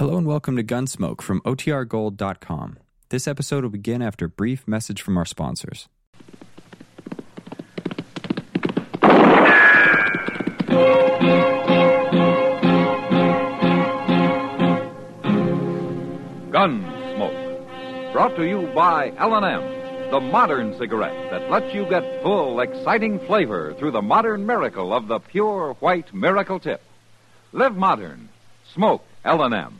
Hello and welcome to Gunsmoke from OTRGold.com. This episode will begin after a brief message from our sponsors. Gunsmoke. Brought to you by L&M, the modern cigarette that lets you get full, exciting flavor through the modern miracle of the pure white miracle tip. Live modern. Smoke L&M.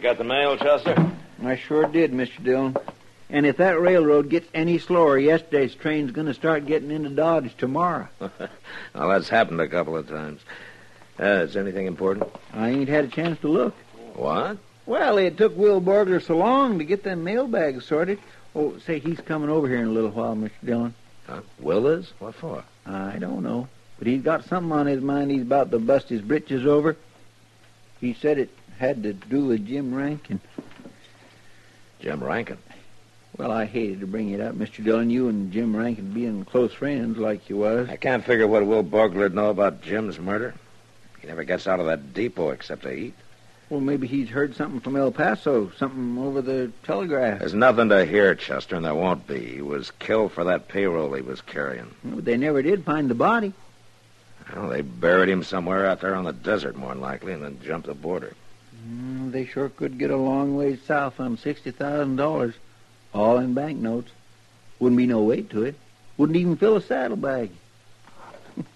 You get the mail, Chester? I sure did, Mr. Dillon. And if that railroad gets any slower, yesterday's train's going to start getting into Dodge tomorrow. well, that's happened a couple of times. Uh, is anything important? I ain't had a chance to look. What? Well, it took Will Borgler so long to get them mailbags sorted. Oh, say, he's coming over here in a little while, Mr. Dillon. Huh? Will is? What for? I don't know. But he's got something on his mind he's about to bust his britches over. He said it had to do with Jim Rankin. Jim Rankin. Well, I hated to bring it up, Mr. Dillon. You and Jim Rankin being close friends like you was. I can't figure what Will Borgler'd know about Jim's murder. He never gets out of that depot except to eat. Well, maybe he's heard something from El Paso, something over the telegraph. There's nothing to hear, Chester, and there won't be. He was killed for that payroll he was carrying. Well, they never did find the body. Well, they buried him somewhere out there on the desert, more than likely, and then jumped the border. Mm, they sure could get a long ways south on sixty thousand dollars, all in banknotes. Wouldn't be no weight to it. Wouldn't even fill a saddlebag. it's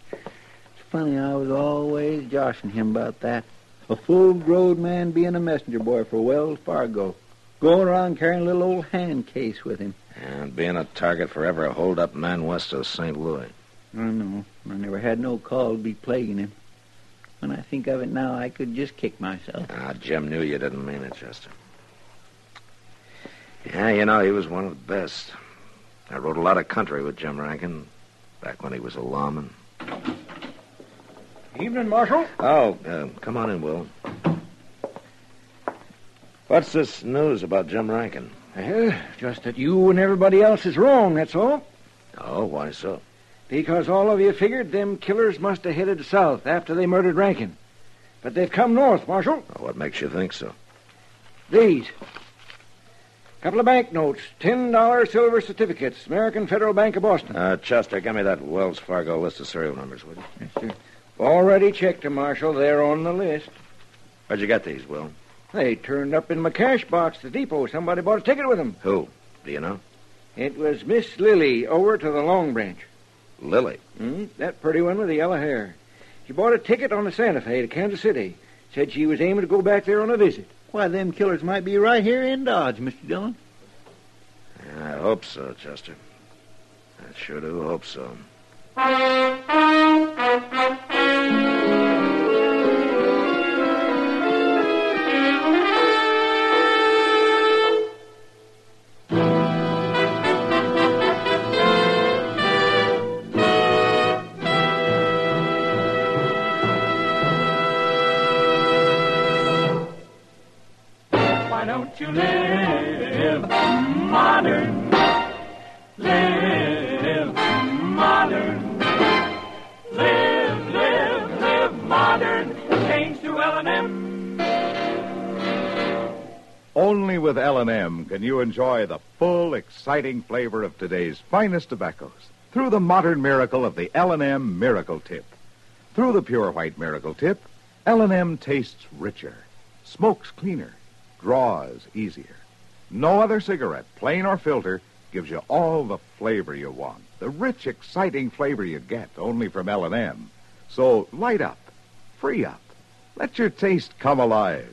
funny, I was always joshing him about that. A full-grown man being a messenger boy for Wells Fargo, going around carrying a little old hand case with him. And being a target for every hold-up man west of St. Louis. I know. I never had no call to be plaguing him. When I think of it now, I could just kick myself. Ah, Jim knew you didn't mean it, Chester. Yeah, you know, he was one of the best. I rode a lot of country with Jim Rankin back when he was a lawman. Evening, Marshal. Oh, uh, come on in, Will. What's this news about Jim Rankin? Well, just that you and everybody else is wrong, that's all. Oh, why so? Because all of you figured them killers must have headed south after they murdered Rankin. But they've come north, Marshal. What makes you think so? These. Couple of banknotes, ten dollar silver certificates, American Federal Bank of Boston. Uh, Chester, give me that Wells Fargo list of serial numbers, would you? Yes, sir. Already checked them, Marshal. They're on the list. Where'd you get these, Will? They turned up in my cash box at the depot. Somebody bought a ticket with them. Who? Do you know? It was Miss Lily over to the Long Branch. Lily. Hmm? That pretty one with the yellow hair. She bought a ticket on the Santa Fe to Kansas City. Said she was aiming to go back there on a visit. Why, them killers might be right here in Dodge, Mr. Dillon. I hope so, Chester. I sure do hope so. Live modern? Live modern. Live, live, live modern. Change to L&M. Only with L&M can you enjoy the full, exciting flavor of today's finest tobaccos through the modern miracle of the L&M Miracle Tip. Through the pure white Miracle Tip, L&M tastes richer, smokes cleaner, draws easier. No other cigarette, plain or filter, gives you all the flavor you want. The rich, exciting flavor you get only from L&M. So light up, free up, let your taste come alive.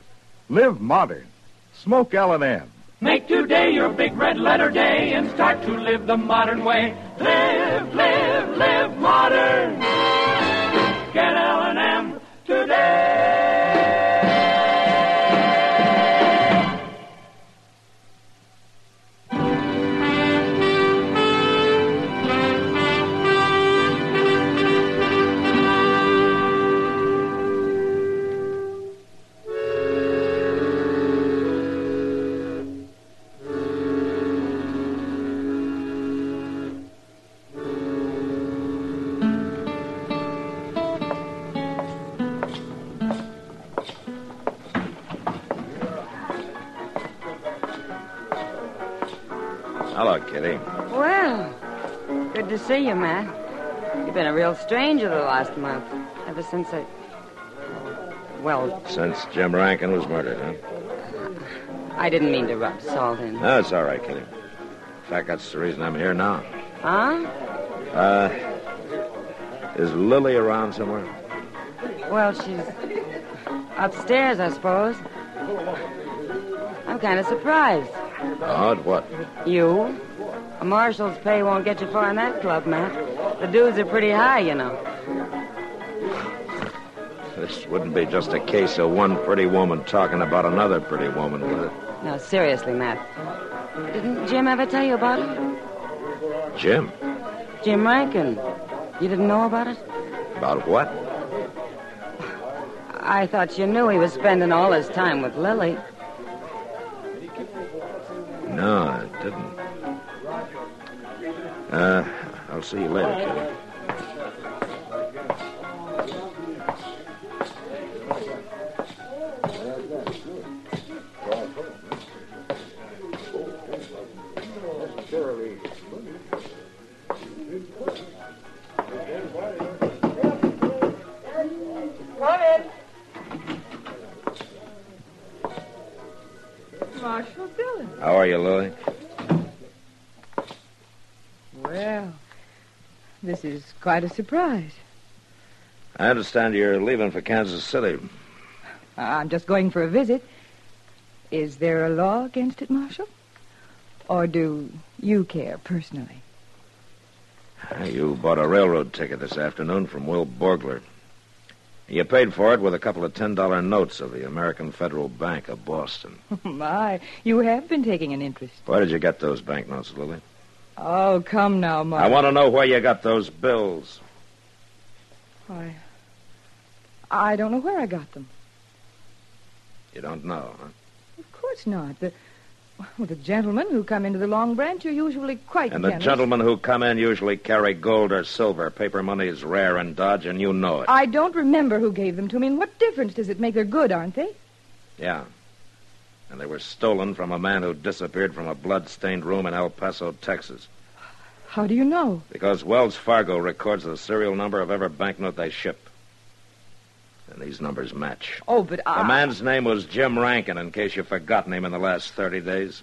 Live modern. Smoke L&M. Make today your big red letter day and start to live the modern way. Live, live, live modern. Get L&M Kitty. Well, good to see you, Matt. You've been a real stranger the last month. Ever since I. Well, Since Jim Rankin was murdered, huh? I didn't mean to rub salt in. No, it's all right, Kitty. In fact, that's the reason I'm here now. Huh? Uh, is Lily around somewhere? Well, she's upstairs, I suppose. I'm kind of surprised. Odd what? You? A marshal's pay won't get you far in that club, Matt. The dues are pretty high, you know. This wouldn't be just a case of one pretty woman talking about another pretty woman, would it? No, seriously, Matt. Didn't Jim ever tell you about it? Jim? Jim Rankin. You didn't know about it? About what? I thought you knew he was spending all his time with Lily. No, I didn't. Uh, I'll see you later, Kitty. Marshal Dillon. How are you, Lily? Well, this is quite a surprise. I understand you're leaving for Kansas City. I'm just going for a visit. Is there a law against it, Marshal? Or do you care personally? Ah, you bought a railroad ticket this afternoon from Will Borgler. You paid for it with a couple of $10 notes of the American Federal Bank of Boston. My, you have been taking an interest. Where did you get those banknotes, Lily? Oh, come now, Mike. I want to know where you got those bills. I, I don't know where I got them. You don't know, huh? Of course not. The, well, the gentlemen who come into the Long Branch are usually quite And the generous. gentlemen who come in usually carry gold or silver. Paper money is rare in Dodge, and you know it. I don't remember who gave them to me, and what difference does it make? They're good, aren't they? Yeah. And they were stolen from a man who disappeared from a blood-stained room in El Paso, Texas. How do you know? Because Wells Fargo records the serial number of every banknote they ship. And these numbers match. Oh, but I... The man's name was Jim Rankin, in case you've forgotten him in the last 30 days.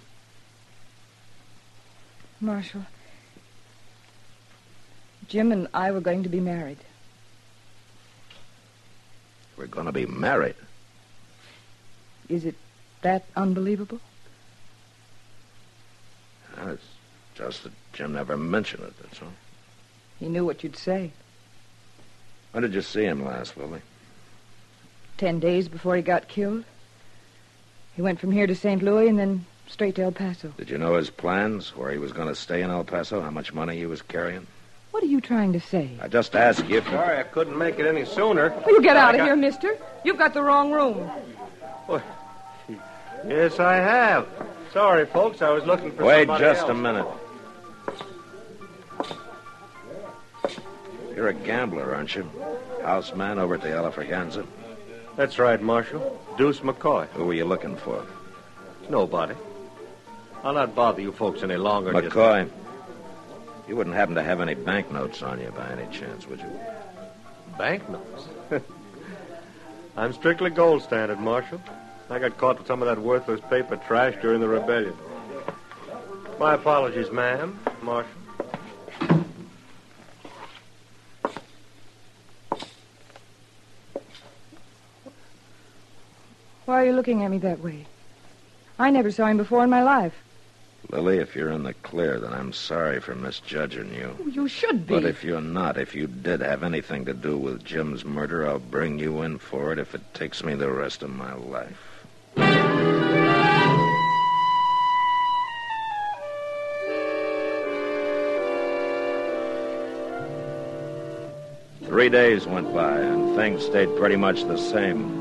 Marshal, Jim and I were going to be married. We're going to be married. Is it that unbelievable? Well, it's just that Jim never mentioned it, that's all. He knew what you'd say. When did you see him last, Lily? Ten days before he got killed. He went from here to St. Louis and then straight to El Paso. Did you know his plans, where he was going to stay in El Paso, how much money he was carrying? What are you trying to say? I just asked you if you... Sorry I couldn't make it any sooner. Will you get out I of got- here, mister? You've got the wrong room. Yes, I have. Sorry, folks. I was looking for Wait just else. a minute. You're a gambler, aren't you? Houseman over at the Alafraganza. That's right, Marshal. Deuce McCoy. Who were you looking for? Nobody. I'll not bother you folks any longer. just- McCoy. You wouldn't happen to have any banknotes on you by any chance, would you? Banknotes. I'm strictly gold standard, Marshal. I got caught with some of that worthless paper trash during the rebellion. My apologies, ma'am, Marshal. Why are you looking at me that way? I never saw him before in my life. Lily, if you're in the clear, then I'm sorry for misjudging you. Oh, you should be. But if you're not, if you did have anything to do with Jim's murder, I'll bring you in for it if it takes me the rest of my life. Three days went by, and things stayed pretty much the same.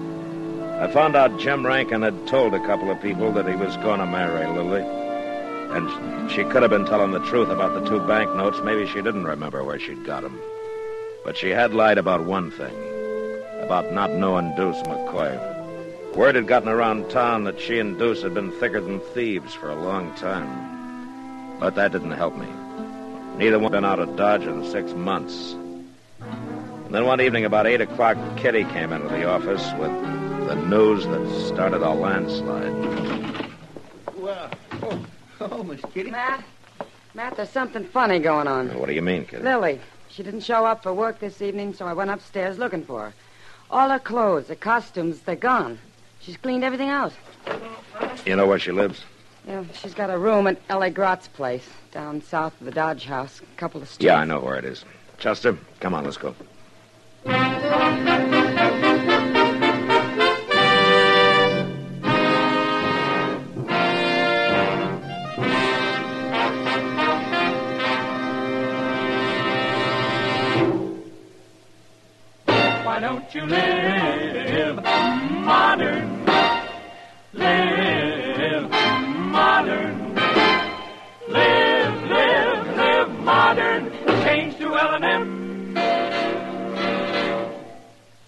I found out Jim Rankin had told a couple of people that he was going to marry Lily. And she could have been telling the truth about the two banknotes. Maybe she didn't remember where she'd got them. But she had lied about one thing about not knowing Deuce McCoy. Word had gotten around town that she and Deuce had been thicker than thieves for a long time. But that didn't help me. Neither one had been out of Dodge in six months. And then one evening about 8 o'clock, Kitty came into the office with the news that started a landslide. Well, oh, oh, Miss Kitty. Matt, Matt, there's something funny going on. What do you mean, Kitty? Lily, she didn't show up for work this evening, so I went upstairs looking for her. All her clothes, her costumes, they're gone. She's cleaned everything out. You know where she lives? Yeah, she's got a room at Ellie Grott's place, down south of the Dodge House, a couple of streets. Yeah, I know where it is. Chester, come on, let's go. Why don't you live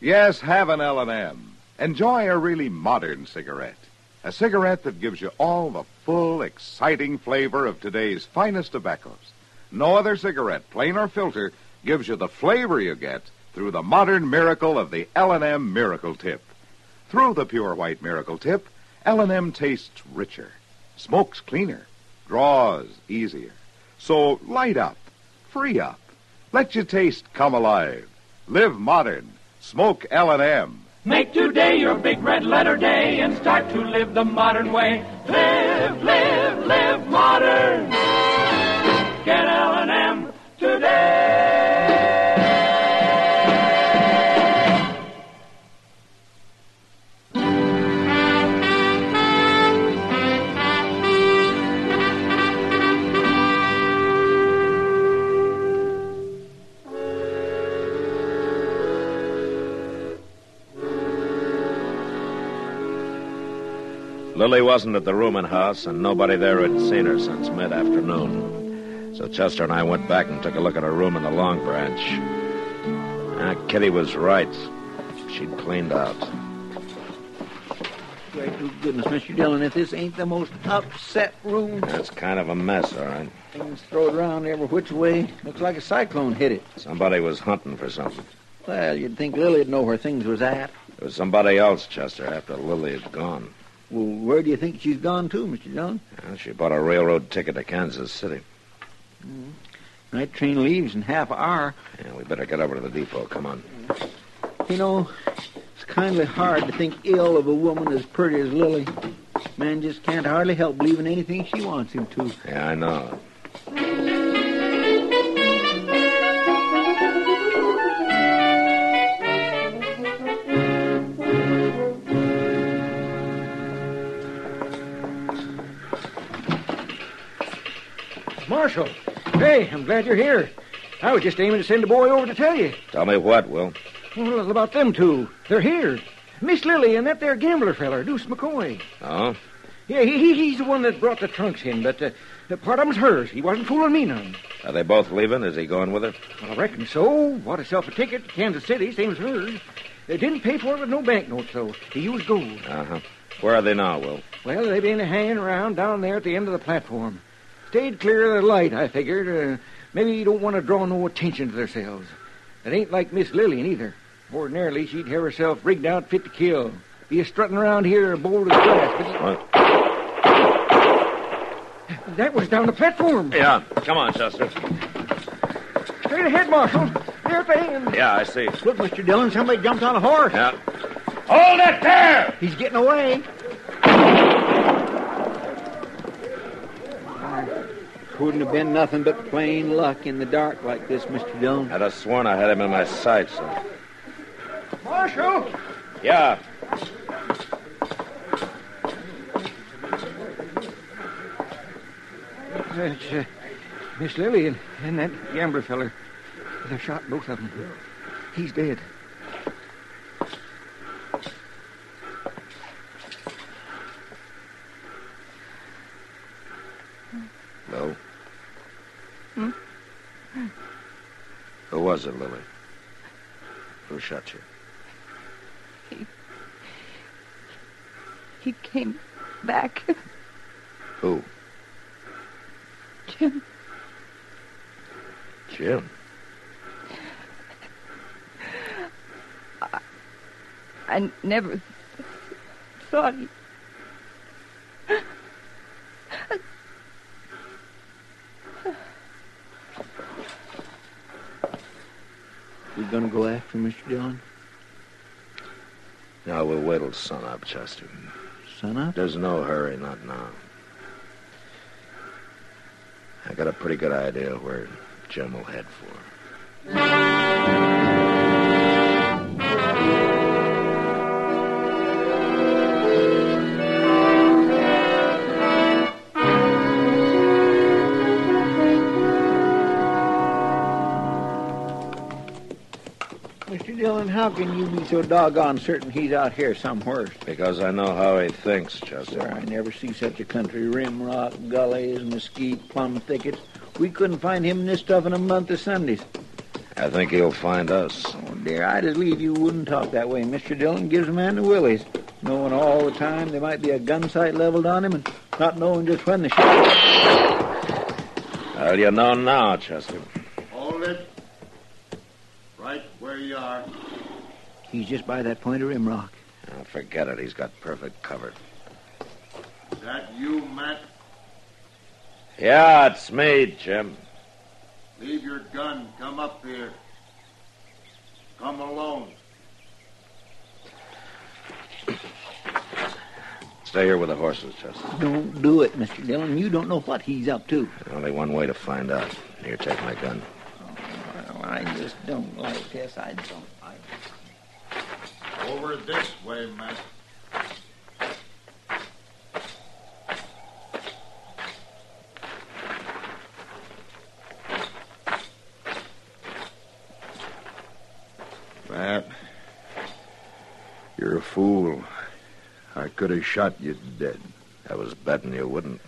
Yes, have an L&M. Enjoy a really modern cigarette. A cigarette that gives you all the full, exciting flavor of today's finest tobaccos. No other cigarette, plain or filter, gives you the flavor you get through the modern miracle of the L&M Miracle Tip. Through the pure white Miracle Tip, L&M tastes richer, smokes cleaner, draws easier. So light up, free up, let your taste come alive. Live modern. Smoke L&M. Make today your big red letter day and start to live the modern way. Live, live, live modern. Get L&M Lily wasn't at the rooming house, and nobody there had seen her since mid afternoon. So Chester and I went back and took a look at her room in the Long Branch. Ah, Kitty was right. She'd cleaned out. Great goodness, Mr. Dillon, if this ain't the most upset room. That's kind of a mess, all right. Things thrown around every which way. Looks like a cyclone hit it. Somebody was hunting for something. Well, you'd think Lily'd know where things was at. It was somebody else, Chester, after Lily had gone. Well, where do you think she's gone to, Mr. Dillon? Well, she bought a railroad ticket to Kansas City. Hmm. Night train leaves in half an hour. Yeah, we better get over to the depot. Come on. You know, it's kindly hard to think ill of a woman as pretty as Lily. Man just can't hardly help believing anything she wants him to. Yeah, I know. Marshal. Hey, I'm glad you're here. I was just aiming to send a boy over to tell you. Tell me what, Will. Well, about them two. They're here. Miss Lily and that there gambler feller, Deuce McCoy. Oh? Yeah, he, he- he's the one that brought the trunks in, but uh, the part of 'em's hers. He wasn't fooling me none. Are they both leaving? Is he going with her? Well, I reckon so. Bought himself a ticket to Kansas City, same as hers. They didn't pay for it with no banknotes, though. He used gold. Uh huh. Where are they now, Will? Well, they've been hanging around down there at the end of the platform. Stayed clear of the light, I figured. Uh, maybe you don't want to draw no attention to themselves. It ain't like Miss Lillian either. Ordinarily, she'd have herself rigged out fit to kill. Be a strutting around here bold as grass. But that was down the platform. Yeah. Come on, Chester. Straight ahead, Marshal. There thing. And... Yeah, I see. Look, Mr. Dillon, somebody jumped on a horse. Yeah. Hold it there! He's getting away. Couldn't have been nothing but plain luck in the dark like this, Mr. Dillon. I'd have sworn I had him in my sights. So. Marshal! Yeah. It's uh, Miss Lillian and that gambler feller. They shot both of them. He's dead. No. Hmm? Who was it, Lily? Shot you? He came back. Who? Jim. Jim. I never thought he. We gonna go after Mr. Dillon? No, we'll wait till sun up, Chester. Sun up? There's no hurry, not now. I got a pretty good idea where Jim will head for. How can you be so doggone certain he's out here somewhere? Because I know how he thinks, Chester. Sir, I never see such a country. Rim rock, gullies, mesquite, plum thickets. We couldn't find him in this stuff in a month of Sundays. I think he'll find us. Oh, dear, I'd as leave you wouldn't talk that way. Mr. Dillon gives a man the willies, knowing all the time there might be a gun sight leveled on him and not knowing just when the shot. Well, you know now, Chester. Hold it. Right where you are. He's just by that point of rim rock. Oh, forget it. He's got perfect cover. Is that you, Matt? Yeah, it's me, Jim. Leave your gun. Come up here. Come alone. Stay here with the horses, Chester. Don't do it, Mr. Dillon. You don't know what he's up to. There's Only one way to find out. Here, take my gun. Oh, Well, I just don't like this. I don't like it. Over this way, Matt. Matt, you're a fool. I could have shot you dead. I was betting you wouldn't.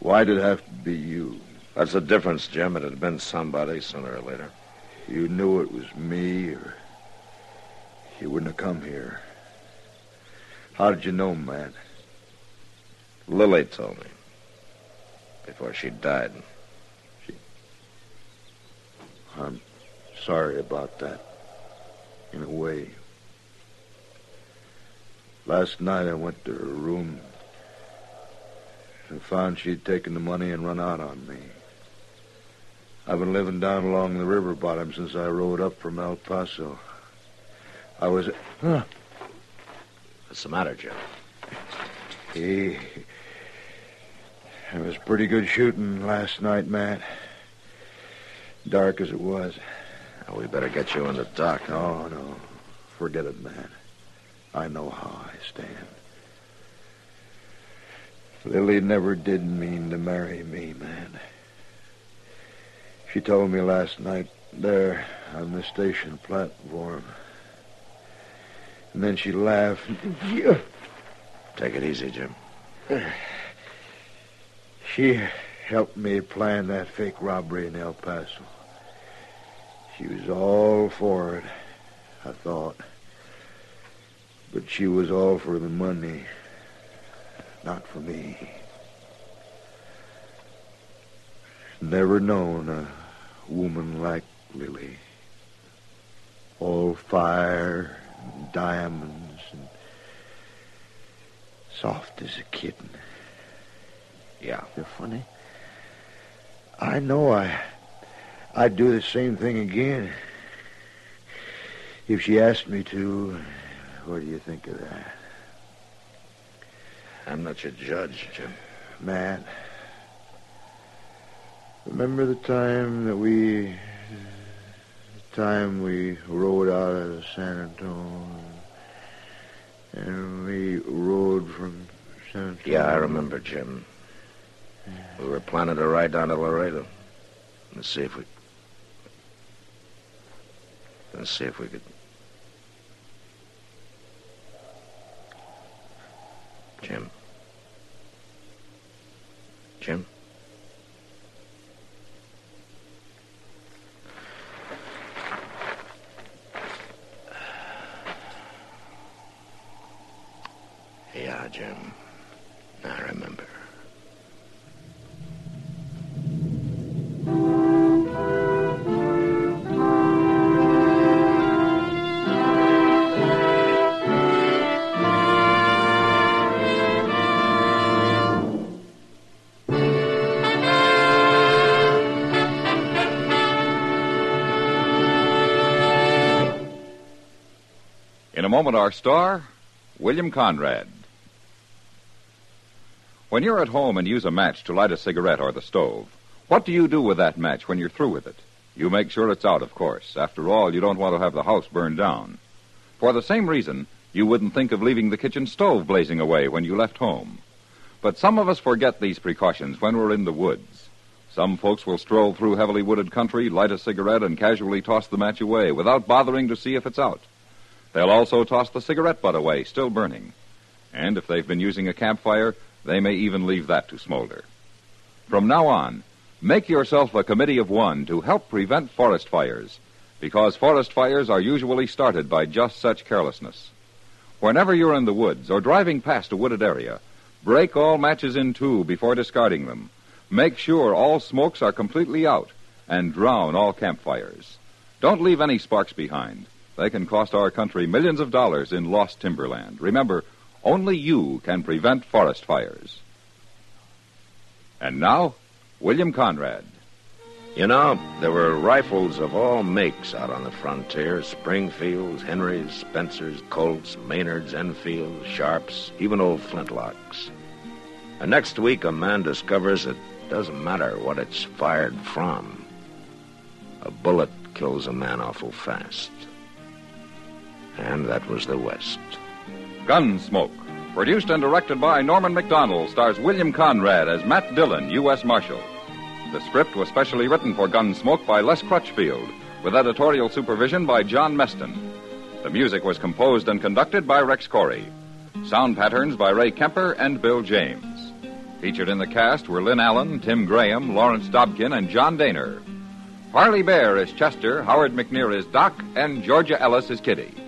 Why'd it have to be you? That's the difference, Jim. It had been somebody sooner or later. You knew it was me, or you wouldn't have come here. How did you know, Matt? Lily told me. Before she died. I'm sorry about that. In a way. Last night I went to her room and found she'd taken the money and run out on me. I've been living down along the river bottom since I rode up from El Paso. I was. Huh. What's the matter, Jim? He. It was pretty good shooting last night, Matt. Dark as it was. Well, we better get you in the dock. No, no. Forget it, man. I know how I stand. Lily never did mean to marry me, man. She told me last night there on the station platform. And then she laughed. Take it easy, Jim. She helped me plan that fake robbery in El Paso. She was all for it, I thought. But she was all for the money, not for me. Never known a woman like Lily. All fire and diamonds and soft as a kitten. Yeah. You're funny. I know I I'd do the same thing again. If she asked me to, what do you think of that? I'm not your judge, Jim. Matt, remember the time that we time we rode out of San Antonio and we rode from San Antonio? Yeah, I remember, Jim. We were planning to ride down to Laredo. Let's see if we. Let's see if we could. Jim. Jim? Yeah, Jim. I remember. In a moment, our star, William Conrad. When you're at home and use a match to light a cigarette or the stove, what do you do with that match when you're through with it? You make sure it's out, of course. After all, you don't want to have the house burned down. For the same reason, you wouldn't think of leaving the kitchen stove blazing away when you left home. But some of us forget these precautions when we're in the woods. Some folks will stroll through heavily wooded country, light a cigarette, and casually toss the match away without bothering to see if it's out. They'll also toss the cigarette butt away, still burning. And if they've been using a campfire, they may even leave that to smolder. From now on, make yourself a committee of one to help prevent forest fires, because forest fires are usually started by just such carelessness. Whenever you're in the woods or driving past a wooded area, break all matches in two before discarding them. Make sure all smokes are completely out, and drown all campfires. Don't leave any sparks behind. They can cost our country millions of dollars in lost timberland. Remember, only you can prevent forest fires. And now, William Conrad. You know, there were rifles of all makes out on the frontier Springfields, Henrys, Spencers, Colts, Maynards, Enfields, Sharps, even old flintlocks. And next week, a man discovers it doesn't matter what it's fired from. A bullet kills a man awful fast. And that was the West. Gunsmoke. Produced and directed by Norman Macdonnell, stars William Conrad as Matt Dillon, U.S. Marshal. The script was specially written for Gunsmoke by Les Crutchfield, with editorial supervision by John Meston. The music was composed and conducted by Rex Koury. Sound patterns by Ray Kemper and Bill James. Featured in the cast were Lynn Allen, Tim Graham, Lawrence Dobkin, and John Dehner. Parley Baer is Chester, Howard McNear is Doc, and Georgia Ellis is Kitty.